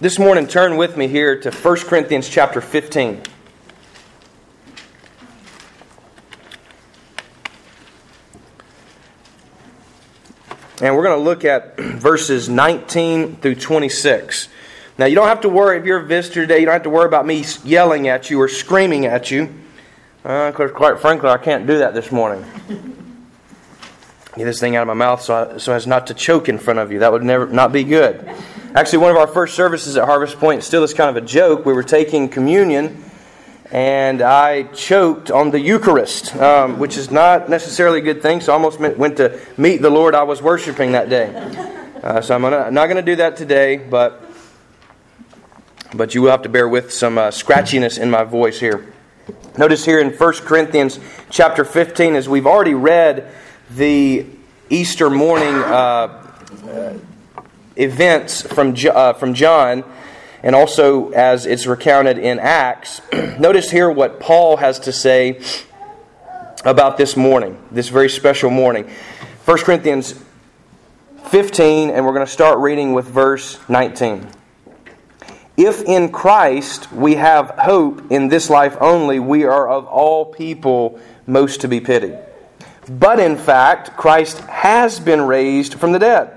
This morning, turn with me here to 1 Corinthians chapter 15. And we're going to look at verses 19 through 26. Now, you don't have to worry if you're a visitor today, you don't have to worry about me yelling at you or screaming at you. Uh, quite frankly, I can't do that this morning. Get this thing out of my mouth so, I, so as not to choke in front of you. That would never not be good. Actually, one of our first services at Harvest Point still is kind of a joke. We were taking communion, and I choked on the Eucharist, um, which is not necessarily a good thing. So I almost went to meet the Lord I was worshiping that day. Uh, so I'm not going to do that today, but but you will have to bear with some uh, scratchiness in my voice here. Notice here in 1 Corinthians chapter 15, as we've already read the Easter morning uh, events from, uh, from John, and also as it's recounted in Acts, notice here what Paul has to say about this morning, this very special morning. 1 Corinthians 15, and we're going to start reading with verse 19. If in Christ we have hope in this life only, we are of all people most to be pitied. But in fact, Christ has been raised from the dead,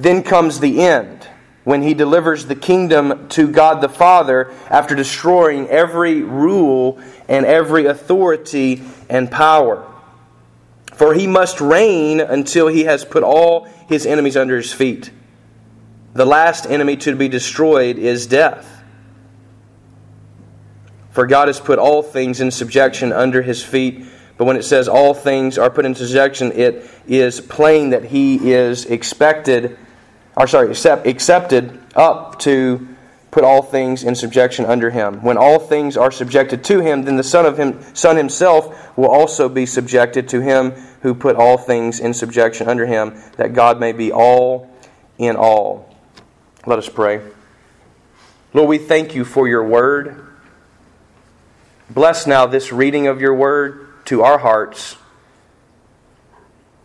Then comes the end, when he delivers the kingdom to God the Father after destroying every rule and every authority and power. For he must reign until he has put all his enemies under his feet. The last enemy to be destroyed is death. For God has put all things in subjection under his feet. But when it says all things are put in subjection, it is plain that he is expected, or sorry, accept, accepted up to put all things in subjection under him. When all things are subjected to him, then the Son of him, Son himself will also be subjected to him who put all things in subjection under him, that God may be all in all. Let us pray. Lord, we thank you for your word. Bless now this reading of your word to our hearts.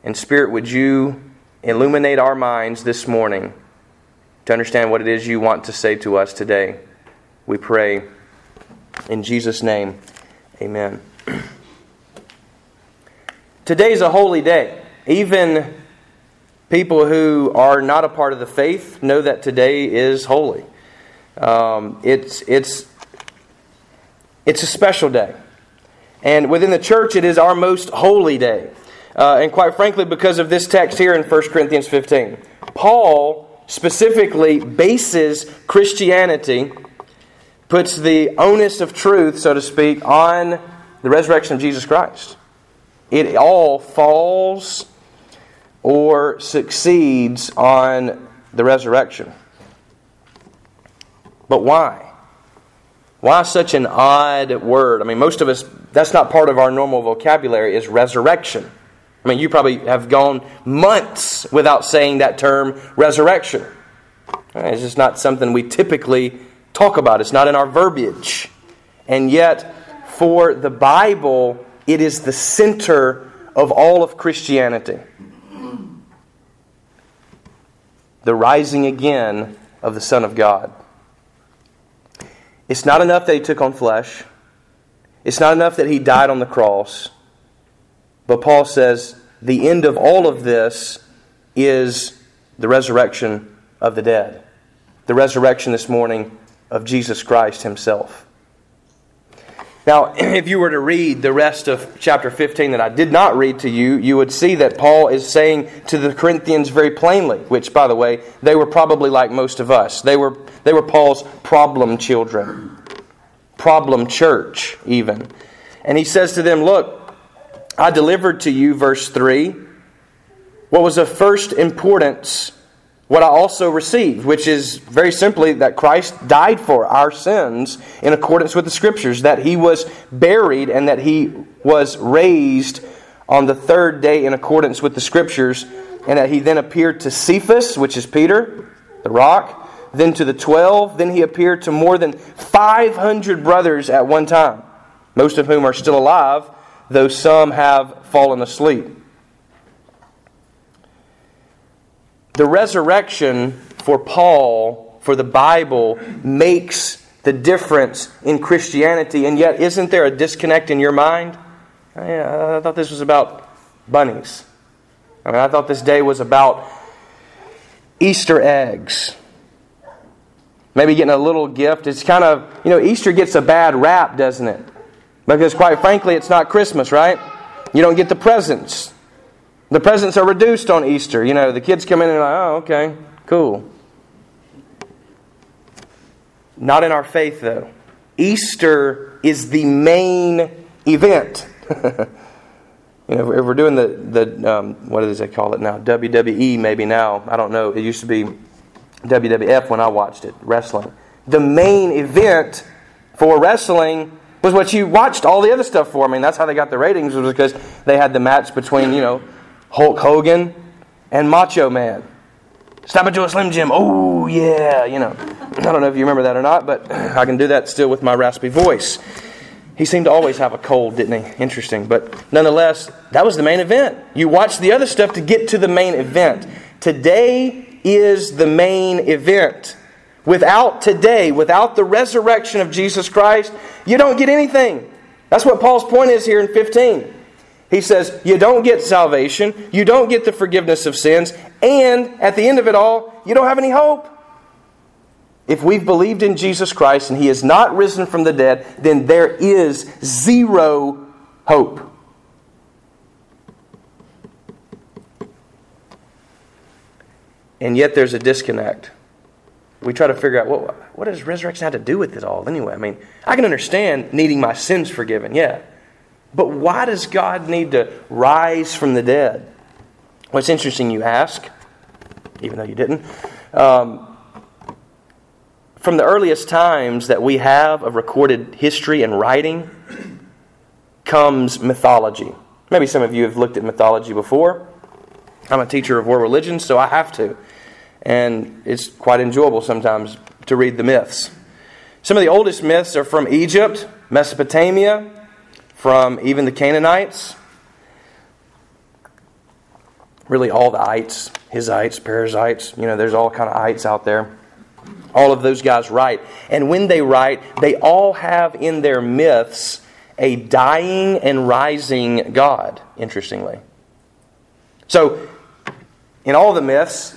And Spirit, would you illuminate our minds this morning to understand what it is you want to say to us today? We pray in Jesus' name. Amen. Today is a holy day. Even People who are not a part of the faith know that today is holy. Um, it's, it's, it's a special day. And within the church, it is our most holy day. Uh, and quite frankly, because of this text here in 1 Corinthians 15, Paul specifically bases Christianity, puts the onus of truth, so to speak, on the resurrection of Jesus Christ. It all falls or succeeds on the resurrection. But why? Why such an odd word? I mean, most of us, that's not part of our normal vocabulary, is resurrection. I mean, you probably have gone months without saying that term resurrection. It's just not something we typically talk about, it's not in our verbiage. And yet, for the Bible, it is the center of all of Christianity the rising again of the Son of God. It's not enough that he took on flesh. It's not enough that he died on the cross. But Paul says the end of all of this is the resurrection of the dead. The resurrection this morning of Jesus Christ himself. Now, if you were to read the rest of chapter 15 that I did not read to you, you would see that Paul is saying to the Corinthians very plainly, which, by the way, they were probably like most of us. They were, they were Paul's problem children, problem church, even. And he says to them, Look, I delivered to you, verse 3, what was of first importance what I also received, which is very simply that Christ died for our sins in accordance with the Scriptures, that he was buried, and that he was raised on the third day in accordance with the Scriptures, and that he then appeared to Cephas, which is Peter, the rock, then to the twelve, then he appeared to more than 500 brothers at one time, most of whom are still alive, though some have fallen asleep. The resurrection for Paul, for the Bible, makes the difference in Christianity, and yet isn't there a disconnect in your mind? I, uh, I thought this was about bunnies. I mean, I thought this day was about Easter eggs. Maybe getting a little gift. It's kind of, you know, Easter gets a bad rap, doesn't it? Because, quite frankly, it's not Christmas, right? You don't get the presents. The presents are reduced on Easter. You know, the kids come in and like, oh, okay, cool. Not in our faith, though. Easter is the main event. you know, if we're doing the, the um, what do they call it now? WWE, maybe now. I don't know. It used to be WWF when I watched it, wrestling. The main event for wrestling was what you watched all the other stuff for. I mean, that's how they got the ratings, was because they had the match between, you know, Hulk Hogan and Macho Man. Stop into a Slim Jim. Oh, yeah, you know. I don't know if you remember that or not, but I can do that still with my raspy voice. He seemed to always have a cold, didn't he? Interesting. But nonetheless, that was the main event. You watch the other stuff to get to the main event. Today is the main event. Without today, without the resurrection of Jesus Christ, you don't get anything. That's what Paul's point is here in 15. He says, You don't get salvation, you don't get the forgiveness of sins, and at the end of it all, you don't have any hope. If we've believed in Jesus Christ and He is not risen from the dead, then there is zero hope. And yet there's a disconnect we try to figure out what, what does resurrection have to do with it all anyway? I mean, I can understand needing my sins forgiven, yeah. But why does God need to rise from the dead? Well, interesting you ask, even though you didn't. Um, from the earliest times that we have of recorded history and writing comes mythology. Maybe some of you have looked at mythology before. I'm a teacher of world religions, so I have to and it's quite enjoyable sometimes to read the myths. Some of the oldest myths are from Egypt, Mesopotamia, from even the Canaanites. Really, all the ites, Hittites, Perizzites, you know, there's all kind of ites out there. All of those guys write. And when they write, they all have in their myths a dying and rising God, interestingly. So, in all the myths,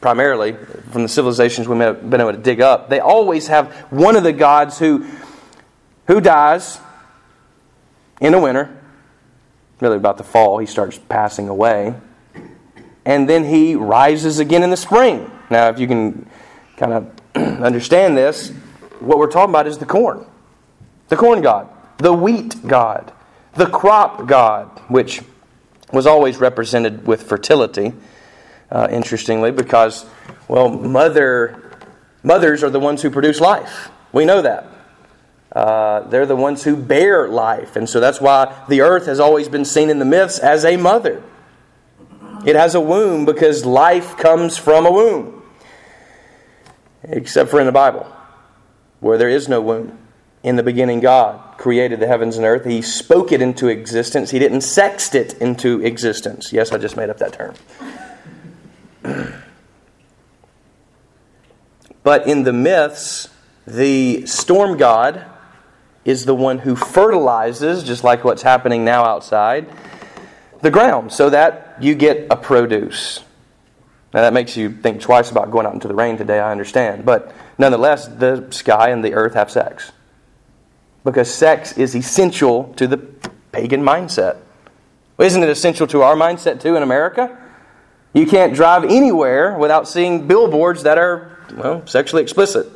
primarily from the civilizations we've been able to dig up, they always have one of the gods who, who dies in the winter, really about the fall, he starts passing away, and then he rises again in the spring. Now, if you can kind of understand this, what we're talking about is the corn. The corn god, the wheat god, the crop god, which was always represented with fertility uh, interestingly, because, well, mother, mothers are the ones who produce life. We know that. Uh, they're the ones who bear life. And so that's why the earth has always been seen in the myths as a mother. It has a womb because life comes from a womb. Except for in the Bible, where there is no womb. In the beginning, God created the heavens and earth. He spoke it into existence. He didn't sext it into existence. Yes, I just made up that term. But in the myths, the storm god is the one who fertilizes, just like what's happening now outside, the ground so that you get a produce. Now, that makes you think twice about going out into the rain today, I understand. But nonetheless, the sky and the earth have sex. Because sex is essential to the pagan mindset. Isn't it essential to our mindset too in America? You can't drive anywhere without seeing billboards that are, well, sexually explicit.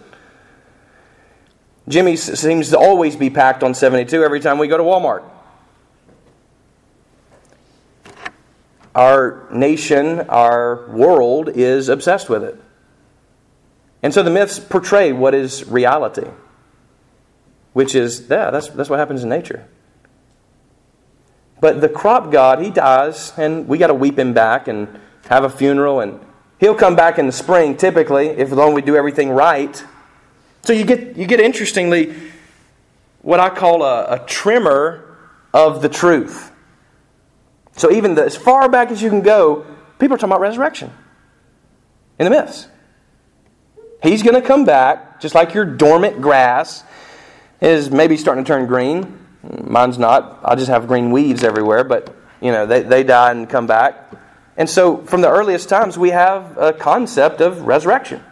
Jimmy seems to always be packed on 72 every time we go to Walmart. our nation, our world is obsessed with it. And so the myths portray what is reality, which is, yeah, that's, that's what happens in nature. But the crop god, he dies, and we got to weep him back and have a funeral, and he'll come back in the spring, typically, if as long we do everything right. So you get, you get interestingly, what I call a, a trimmer of the truth. So even the, as far back as you can go, people are talking about resurrection in the myths. He's going to come back, just like your dormant grass is maybe starting to turn green. Mine's not. I just have green weeds everywhere, but you know, they, they die and come back. And so from the earliest times, we have a concept of resurrection.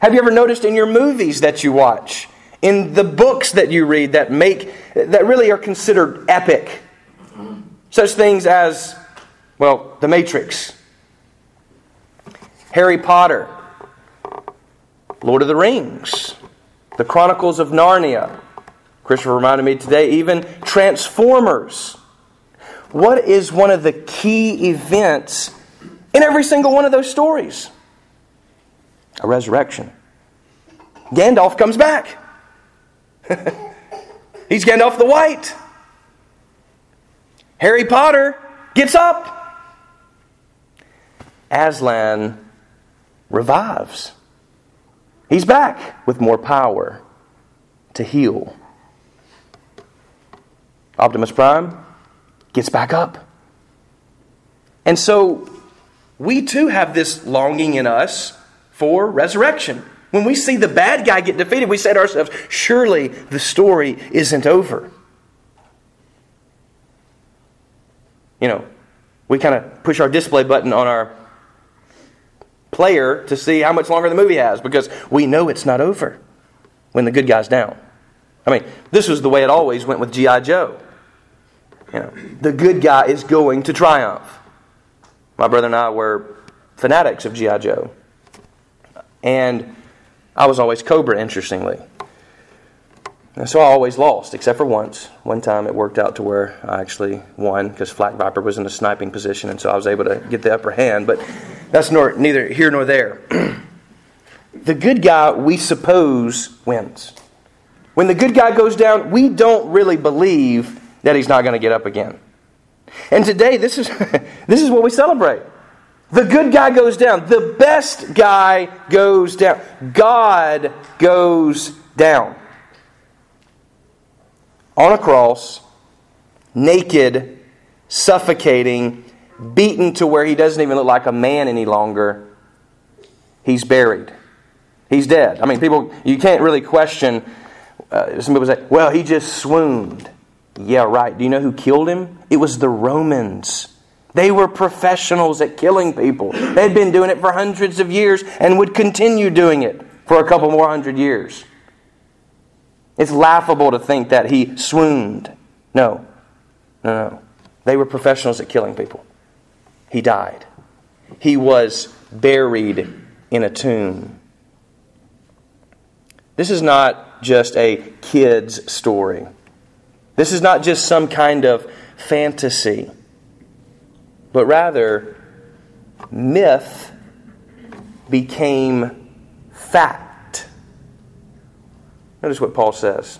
Have you ever noticed in your movies that you watch, in the books that you read that make that really are considered epic? Such things as, well, The Matrix, Harry Potter, Lord of the Rings, The Chronicles of Narnia. Christopher reminded me today, even Transformers. What is one of the key events in every single one of those stories? A resurrection. Gandalf comes back. He's Gandalf the White. Harry Potter gets up. Aslan revives. He's back with more power to heal. Optimus Prime gets back up. And so we too have this longing in us for resurrection. When we see the bad guy get defeated, we say to ourselves, surely the story isn't over. You know, we kind of push our display button on our player to see how much longer the movie has because we know it's not over when the good guy's down. I mean, this was the way it always went with G.I. Joe. You know, the good guy is going to triumph. My brother and I were fanatics of G.I. Joe. And I was always Cobra, interestingly. And so I always lost, except for once. One time it worked out to where I actually won because Flak Viper was in a sniping position, and so I was able to get the upper hand. But that's nor, neither here nor there. the good guy, we suppose, wins. When the good guy goes down, we don't really believe that he's not going to get up again. And today, this is, this is what we celebrate. The good guy goes down. The best guy goes down. God goes down on a cross, naked, suffocating, beaten to where he doesn't even look like a man any longer. He's buried. He's dead. I mean, people, you can't really question. Uh, some people say, well, he just swooned. Yeah, right. Do you know who killed him? It was the Romans. They were professionals at killing people. They'd been doing it for hundreds of years and would continue doing it for a couple more hundred years. It's laughable to think that he swooned. No, no, no. They were professionals at killing people. He died. He was buried in a tomb. This is not just a kid's story. This is not just some kind of fantasy, but rather, myth became fact. Notice what Paul says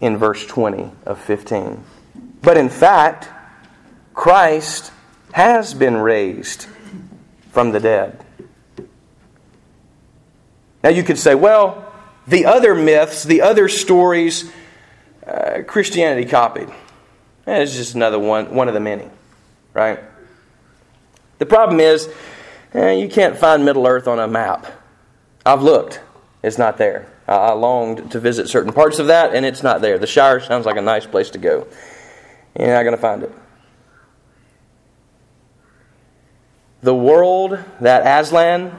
in verse 20 of 15. But in fact, Christ has been raised from the dead. Now you could say, well, the other myths, the other stories, uh, Christianity copied. Eh, it's just another one, one of the many, right? The problem is, eh, you can't find Middle Earth on a map. I've looked, it's not there. I longed to visit certain parts of that, and it's not there. The Shire sounds like a nice place to go. You're not going to find it. The world that Aslan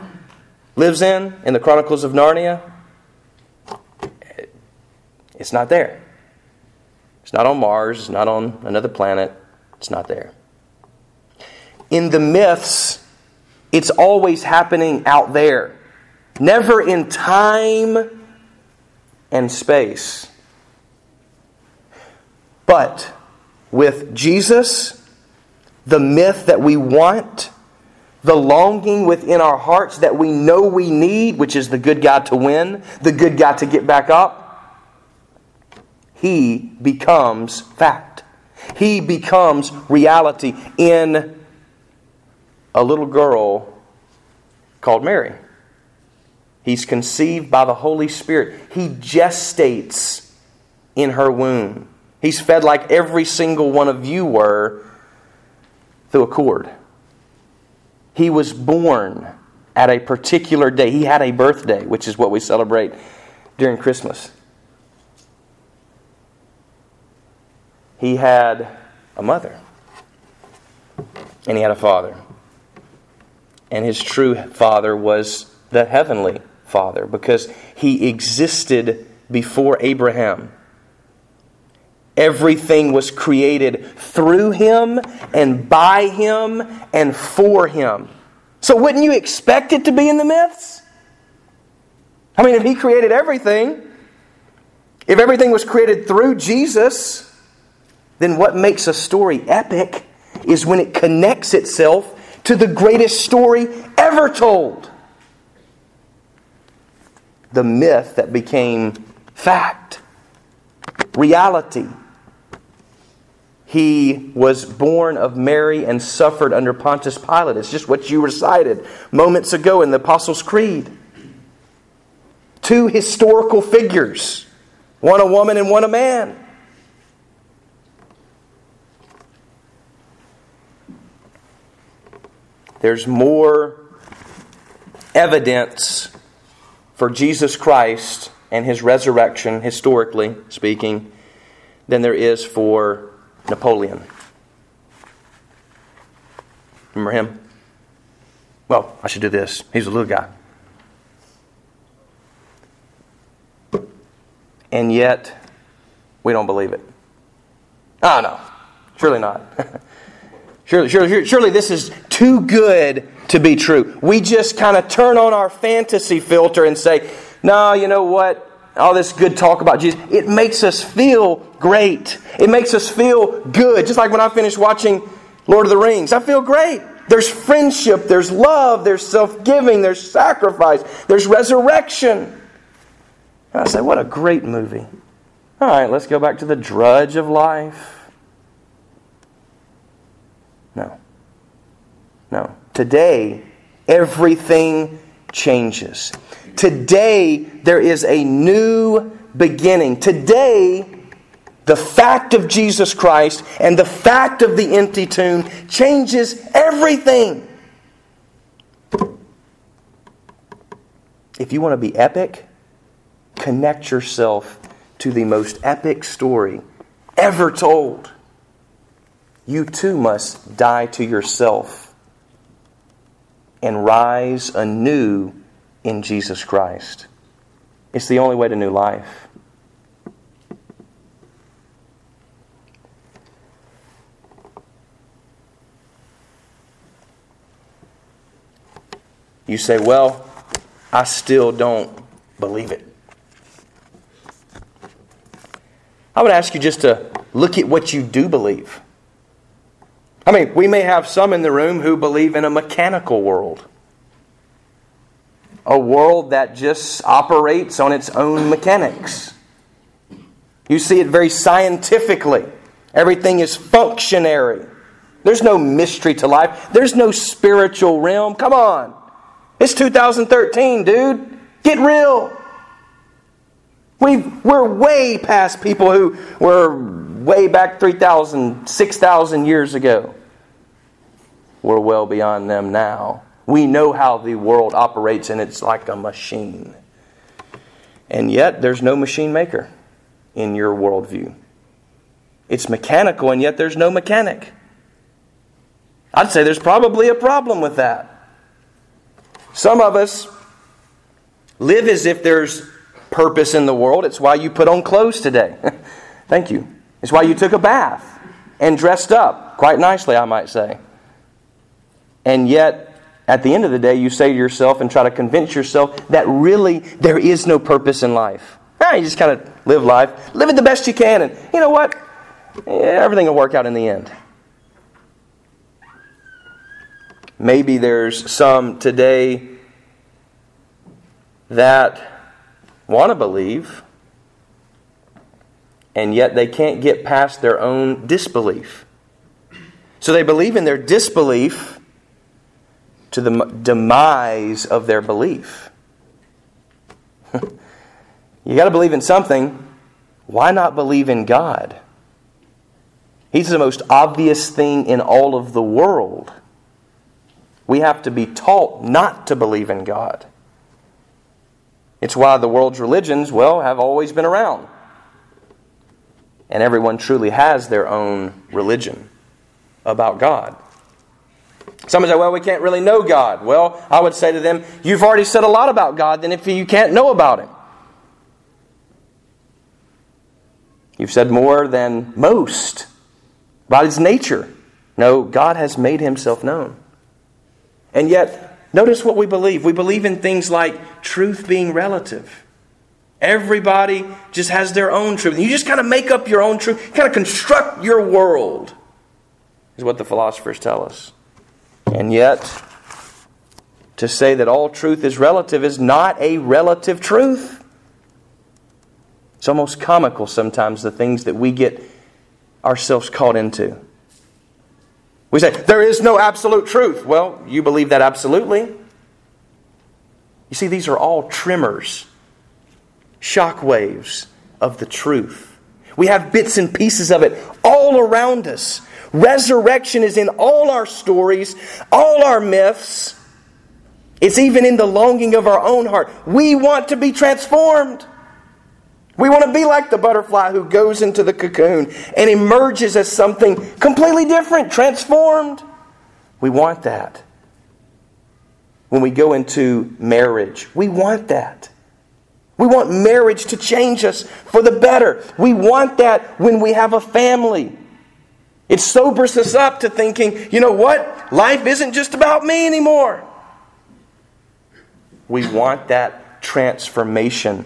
lives in, in the Chronicles of Narnia, it's not there. It's not on Mars, it's not on another planet, it's not there. In the myths, it's always happening out there, never in time and space. But with Jesus, the myth that we want, the longing within our hearts that we know we need, which is the good God to win, the good God to get back up, he becomes fact. He becomes reality in a little girl called Mary. He's conceived by the Holy Spirit. He gestates in her womb. He's fed like every single one of you were through a cord. He was born at a particular day. He had a birthday, which is what we celebrate during Christmas. He had a mother, and he had a father. And his true father was the heavenly father because he existed before Abraham. Everything was created through him and by him and for him. So, wouldn't you expect it to be in the myths? I mean, if he created everything, if everything was created through Jesus, then what makes a story epic is when it connects itself to the greatest story ever told the myth that became fact, reality. He was born of Mary and suffered under Pontius Pilate. It's just what you recited moments ago in the Apostles' Creed. Two historical figures, one a woman and one a man. There's more evidence for Jesus Christ and his resurrection, historically speaking, than there is for Napoleon. Remember him? Well, I should do this. He's a little guy. And yet, we don't believe it. Oh, no. Surely not. Surely, surely, surely this is too good to be true. We just kind of turn on our fantasy filter and say, no, you know what? All this good talk about Jesus, it makes us feel great. It makes us feel good. Just like when I finished watching Lord of the Rings, I feel great. There's friendship, there's love, there's self giving, there's sacrifice, there's resurrection. And I say, what a great movie. All right, let's go back to the drudge of life. No. No. Today, everything changes. Today, there is a new beginning. Today, the fact of Jesus Christ and the fact of the empty tomb changes everything. If you want to be epic, connect yourself to the most epic story ever told you too must die to yourself and rise anew in Jesus Christ. It's the only way to new life. You say, Well, I still don't believe it. I would ask you just to look at what you do believe. I mean, we may have some in the room who believe in a mechanical world, a world that just operates on its own mechanics. You see it very scientifically. Everything is functionary. There's no mystery to life. There's no spiritual realm. Come on. It's 2013, dude. Get real. we we're way past people who were way back 3,000, 6,000 years ago. We're well beyond them now. We know how the world operates, and it's like a machine. And yet, there's no machine maker in your worldview. It's mechanical, and yet there's no mechanic. I'd say there's probably a problem with that. Some of us live as if there's purpose in the world. It's why you put on clothes today. Thank you. It's why you took a bath and dressed up, quite nicely, I might say. And yet, at the end of the day, you say to yourself and try to convince yourself that really there is no purpose in life. You just kind of live life, live it the best you can, and you know what? Yeah, everything will work out in the end. Maybe there's some today that want to believe, and yet they can't get past their own disbelief. So they believe in their disbelief to the demise of their belief. you got to believe in something. Why not believe in God? He's the most obvious thing in all of the world. We have to be taught not to believe in God. It's why the world's religions, well, have always been around. And everyone truly has their own religion about God. Some say, well, we can't really know God. Well, I would say to them, you've already said a lot about God, then if you can't know about Him. You've said more than most about His nature. No, God has made Himself known. And yet, notice what we believe. We believe in things like truth being relative. Everybody just has their own truth. You just kind of make up your own truth, kind of construct your world, is what the philosophers tell us. And yet, to say that all truth is relative is not a relative truth. It's almost comical sometimes the things that we get ourselves caught into. We say, there is no absolute truth. Well, you believe that absolutely. You see, these are all tremors, shock waves of the truth. We have bits and pieces of it all around us. Resurrection is in all our stories, all our myths. It's even in the longing of our own heart. We want to be transformed. We want to be like the butterfly who goes into the cocoon and emerges as something completely different, transformed. We want that. When we go into marriage, we want that. We want marriage to change us for the better. We want that when we have a family. It sobers us up to thinking, you know what? Life isn't just about me anymore. We want that transformation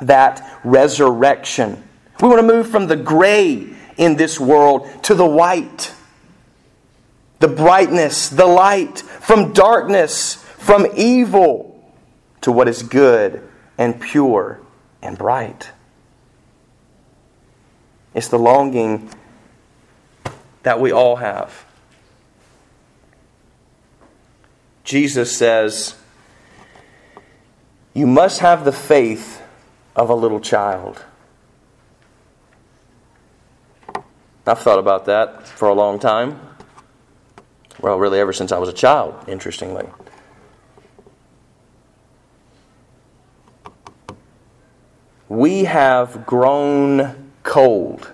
that resurrection. We want to move from the gray in this world to the white, the brightness, the light, from darkness, from evil to what is good and pure and bright. It's the longing that we all have. Jesus says, You must have the faith of a little child. I've thought about that for a long time. Well, really, ever since I was a child, interestingly. We have grown cold.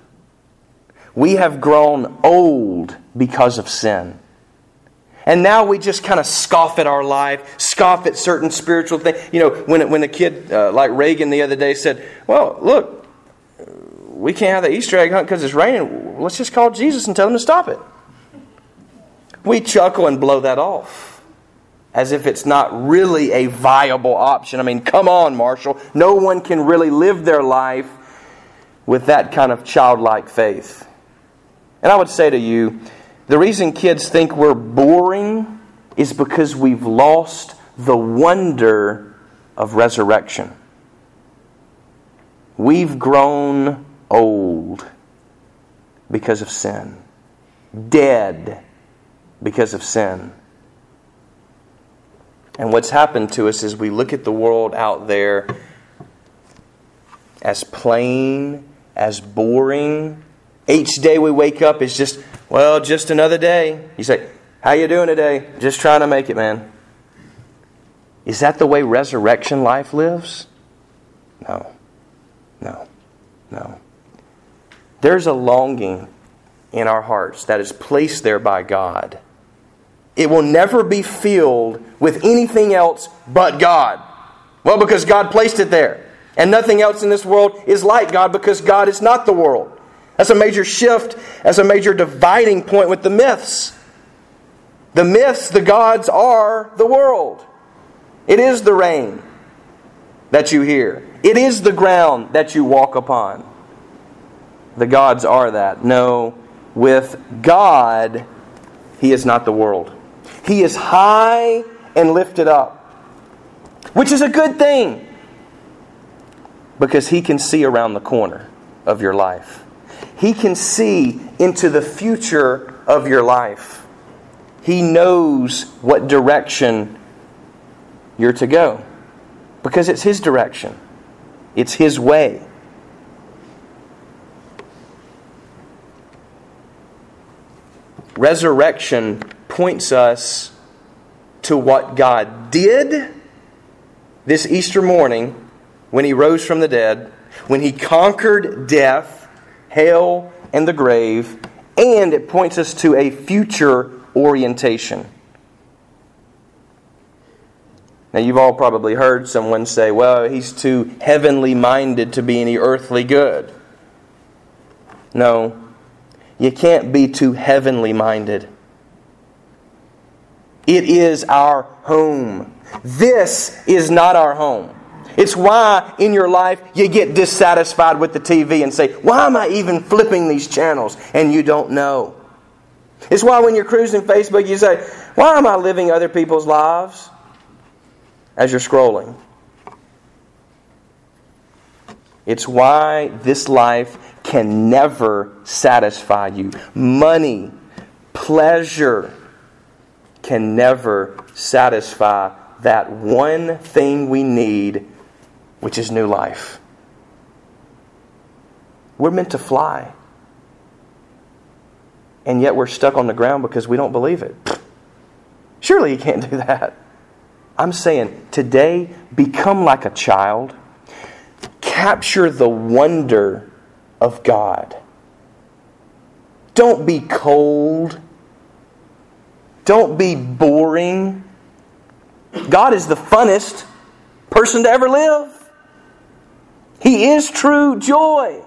We have grown old because of sin. And now we just kind of scoff at our life, scoff at certain spiritual things. You know, when, when a kid uh, like Reagan the other day said, Well, look, we can't have the Easter egg hunt because it's raining. Let's just call Jesus and tell him to stop it. We chuckle and blow that off as if it's not really a viable option. I mean, come on, Marshall. No one can really live their life with that kind of childlike faith. And I would say to you, the reason kids think we're boring is because we've lost the wonder of resurrection. We've grown old because of sin, dead because of sin. And what's happened to us is we look at the world out there as plain, as boring. Each day we wake up is just well, just another day. You say, How you doing today? Just trying to make it, man. Is that the way resurrection life lives? No. No. No. There's a longing in our hearts that is placed there by God. It will never be filled with anything else but God. Well, because God placed it there. And nothing else in this world is like God because God is not the world. That's a major shift, that's a major dividing point with the myths. The myths, the gods are the world. It is the rain that you hear, it is the ground that you walk upon. The gods are that. No, with God, He is not the world. He is high and lifted up, which is a good thing because He can see around the corner of your life. He can see into the future of your life. He knows what direction you're to go because it's His direction, it's His way. Resurrection points us to what God did this Easter morning when He rose from the dead, when He conquered death, hell, and the grave, and it points us to a future orientation. Now, you've all probably heard someone say, well, he's too heavenly minded to be any earthly good. No, you can't be too heavenly minded. It is our home. This is not our home. It's why in your life you get dissatisfied with the TV and say, Why am I even flipping these channels? And you don't know. It's why when you're cruising Facebook, you say, Why am I living other people's lives? As you're scrolling. It's why this life can never satisfy you. Money, pleasure can never satisfy that one thing we need, which is new life. We're meant to fly. And yet we're stuck on the ground because we don't believe it. Surely you can't do that. I'm saying today, become like a child. Capture the wonder of God. Don't be cold. Don't be boring. God is the funnest person to ever live. He is true joy.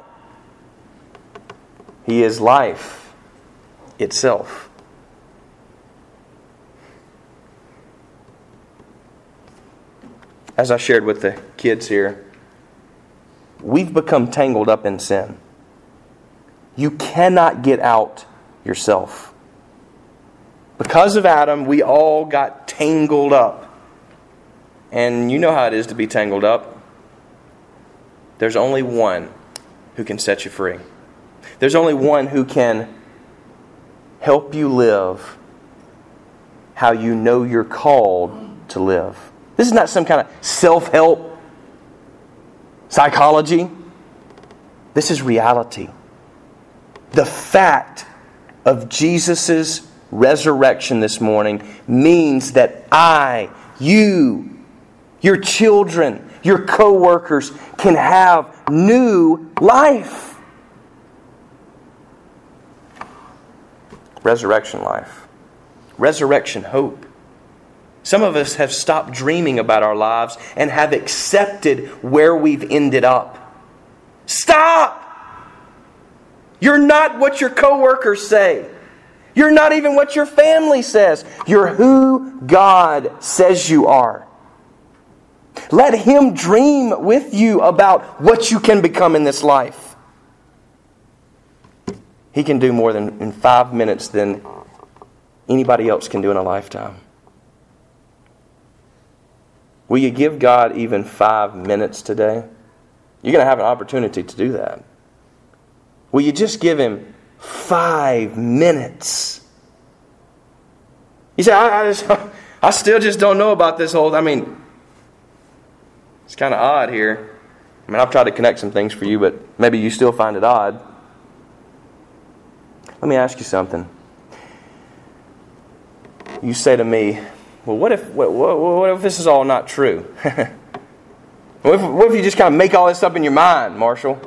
He is life itself. As I shared with the kids here, we've become tangled up in sin. You cannot get out yourself. Because of Adam, we all got tangled up. And you know how it is to be tangled up. There's only one who can set you free. There's only one who can help you live how you know you're called to live. This is not some kind of self help psychology. This is reality. The fact of Jesus' resurrection this morning means that I, you, your children, your co workers can have new life. Resurrection life. Resurrection hope. Some of us have stopped dreaming about our lives and have accepted where we've ended up. Stop! You're not what your coworkers say. You're not even what your family says. You're who God says you are. Let Him dream with you about what you can become in this life. He can do more than in five minutes than anybody else can do in a lifetime. Will you give God even five minutes today? You're going to have an opportunity to do that. Will you just give him five minutes? You say, I, I, just, I still just don't know about this whole. I mean, it's kind of odd here. I mean, I've tried to connect some things for you, but maybe you still find it odd. Let me ask you something. You say to me, well, what if, what, what, what if this is all not true? what, if, what if you just kind of make all this up in your mind, Marshall?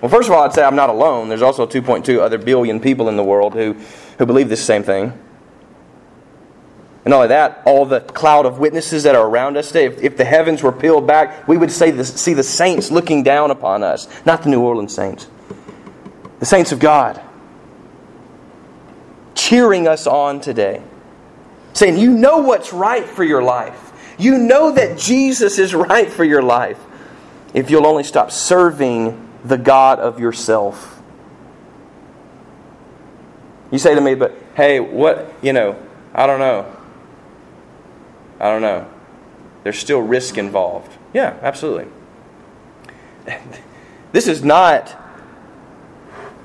Well, first of all, I'd say I'm not alone. There's also 2.2 other billion people in the world who, who believe this same thing. And not only that, all the cloud of witnesses that are around us today, if, if the heavens were peeled back, we would this, see the saints looking down upon us, not the New Orleans saints, the saints of God, cheering us on today, saying, You know what's right for your life. You know that Jesus is right for your life. If you'll only stop serving the God of yourself. You say to me, but hey, what, you know, I don't know. I don't know. There's still risk involved. Yeah, absolutely. This is not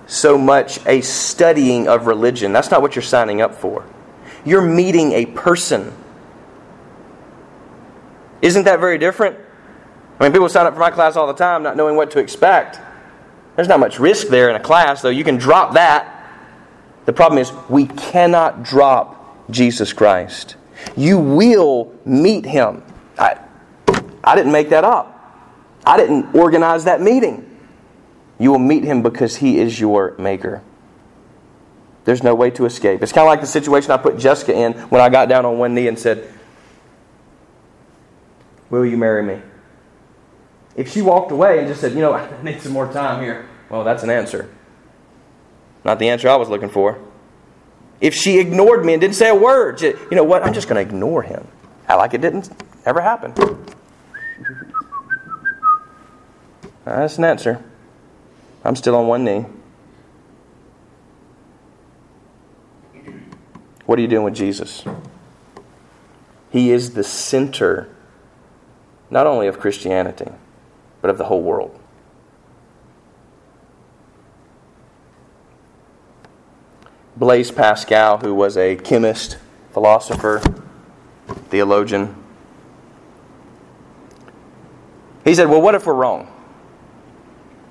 so much a studying of religion. That's not what you're signing up for. You're meeting a person. Isn't that very different? I mean, people sign up for my class all the time not knowing what to expect. There's not much risk there in a class, though. You can drop that. The problem is, we cannot drop Jesus Christ. You will meet him. I, I didn't make that up, I didn't organize that meeting. You will meet him because he is your maker. There's no way to escape. It's kind of like the situation I put Jessica in when I got down on one knee and said, Will you marry me? If she walked away and just said, You know, I need some more time here, well, that's an answer. Not the answer I was looking for. If she ignored me and didn't say a word, you know what? I'm just going to ignore him. I like it didn't ever happen. That's an answer. I'm still on one knee. What are you doing with Jesus? He is the center not only of Christianity, but of the whole world. Blaise Pascal, who was a chemist, philosopher, theologian, he said, Well, what if we're wrong?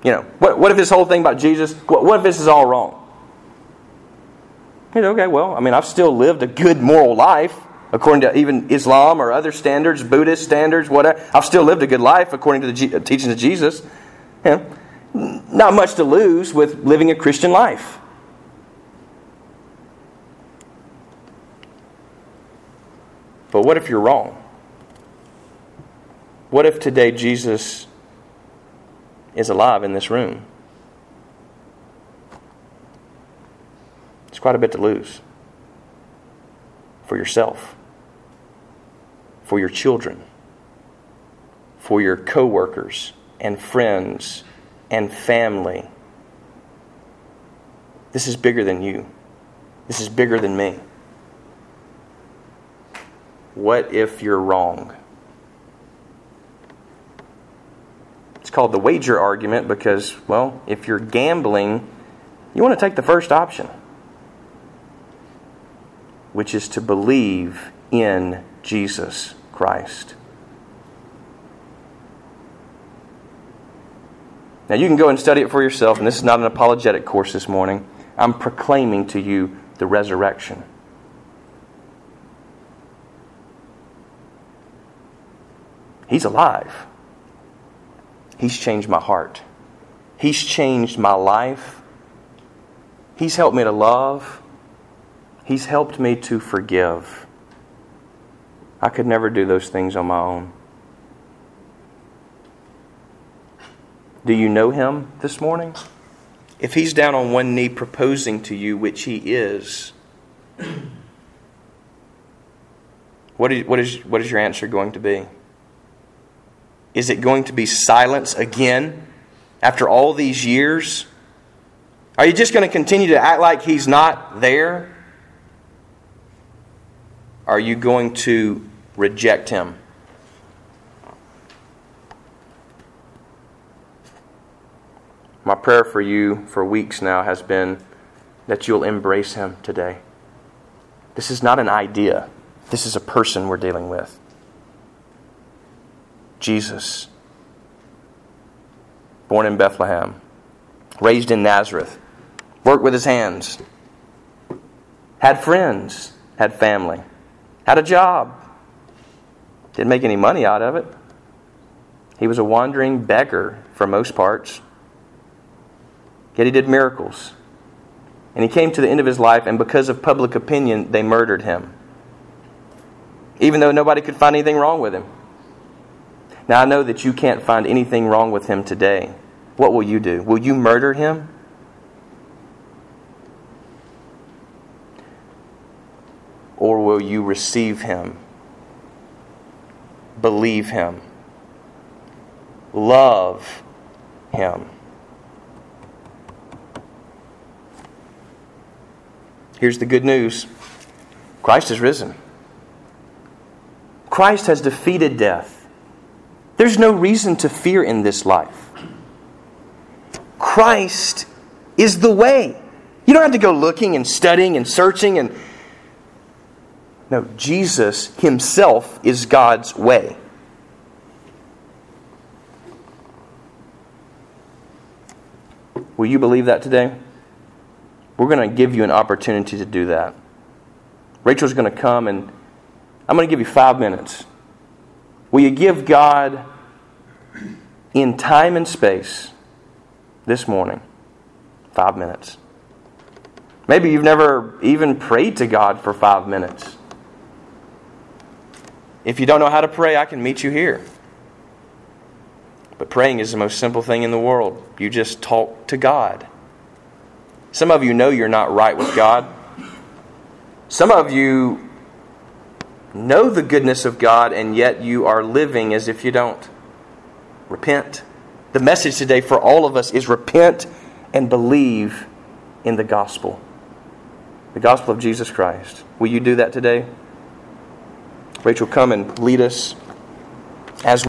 You know, what, what if this whole thing about Jesus, what, what if this is all wrong? He said, Okay, well, I mean, I've still lived a good moral life according to even Islam or other standards, Buddhist standards, whatever. I've still lived a good life according to the teachings of Jesus. Yeah. Not much to lose with living a Christian life. But what if you're wrong? What if today Jesus is alive in this room? It's quite a bit to lose for yourself, for your children, for your coworkers and friends and family. This is bigger than you. This is bigger than me. What if you're wrong? It's called the wager argument because, well, if you're gambling, you want to take the first option, which is to believe in Jesus Christ. Now, you can go and study it for yourself, and this is not an apologetic course this morning. I'm proclaiming to you the resurrection. He's alive. He's changed my heart. He's changed my life. He's helped me to love. He's helped me to forgive. I could never do those things on my own. Do you know him this morning? If he's down on one knee proposing to you, which he is, what is, what is, what is your answer going to be? Is it going to be silence again after all these years? Are you just going to continue to act like he's not there? Are you going to reject him? My prayer for you for weeks now has been that you'll embrace him today. This is not an idea, this is a person we're dealing with. Jesus, born in Bethlehem, raised in Nazareth, worked with his hands, had friends, had family, had a job, didn't make any money out of it. He was a wandering beggar for most parts. Yet he did miracles. And he came to the end of his life, and because of public opinion, they murdered him. Even though nobody could find anything wrong with him. Now I know that you can't find anything wrong with him today. What will you do? Will you murder him? Or will you receive him? Believe him? Love him? Here's the good news Christ is risen. Christ has defeated death. There's no reason to fear in this life. Christ is the way. You don't have to go looking and studying and searching and no, Jesus himself is God's way. Will you believe that today? We're going to give you an opportunity to do that. Rachel's going to come and I'm going to give you five minutes. Will you give God in time and space this morning? Five minutes. Maybe you've never even prayed to God for five minutes. If you don't know how to pray, I can meet you here. But praying is the most simple thing in the world. You just talk to God. Some of you know you're not right with God. Some of you know the goodness of God, and yet you are living as if you don't. Repent. The message today for all of us is repent and believe in the gospel. The gospel of Jesus Christ. Will you do that today? Rachel, come and lead us as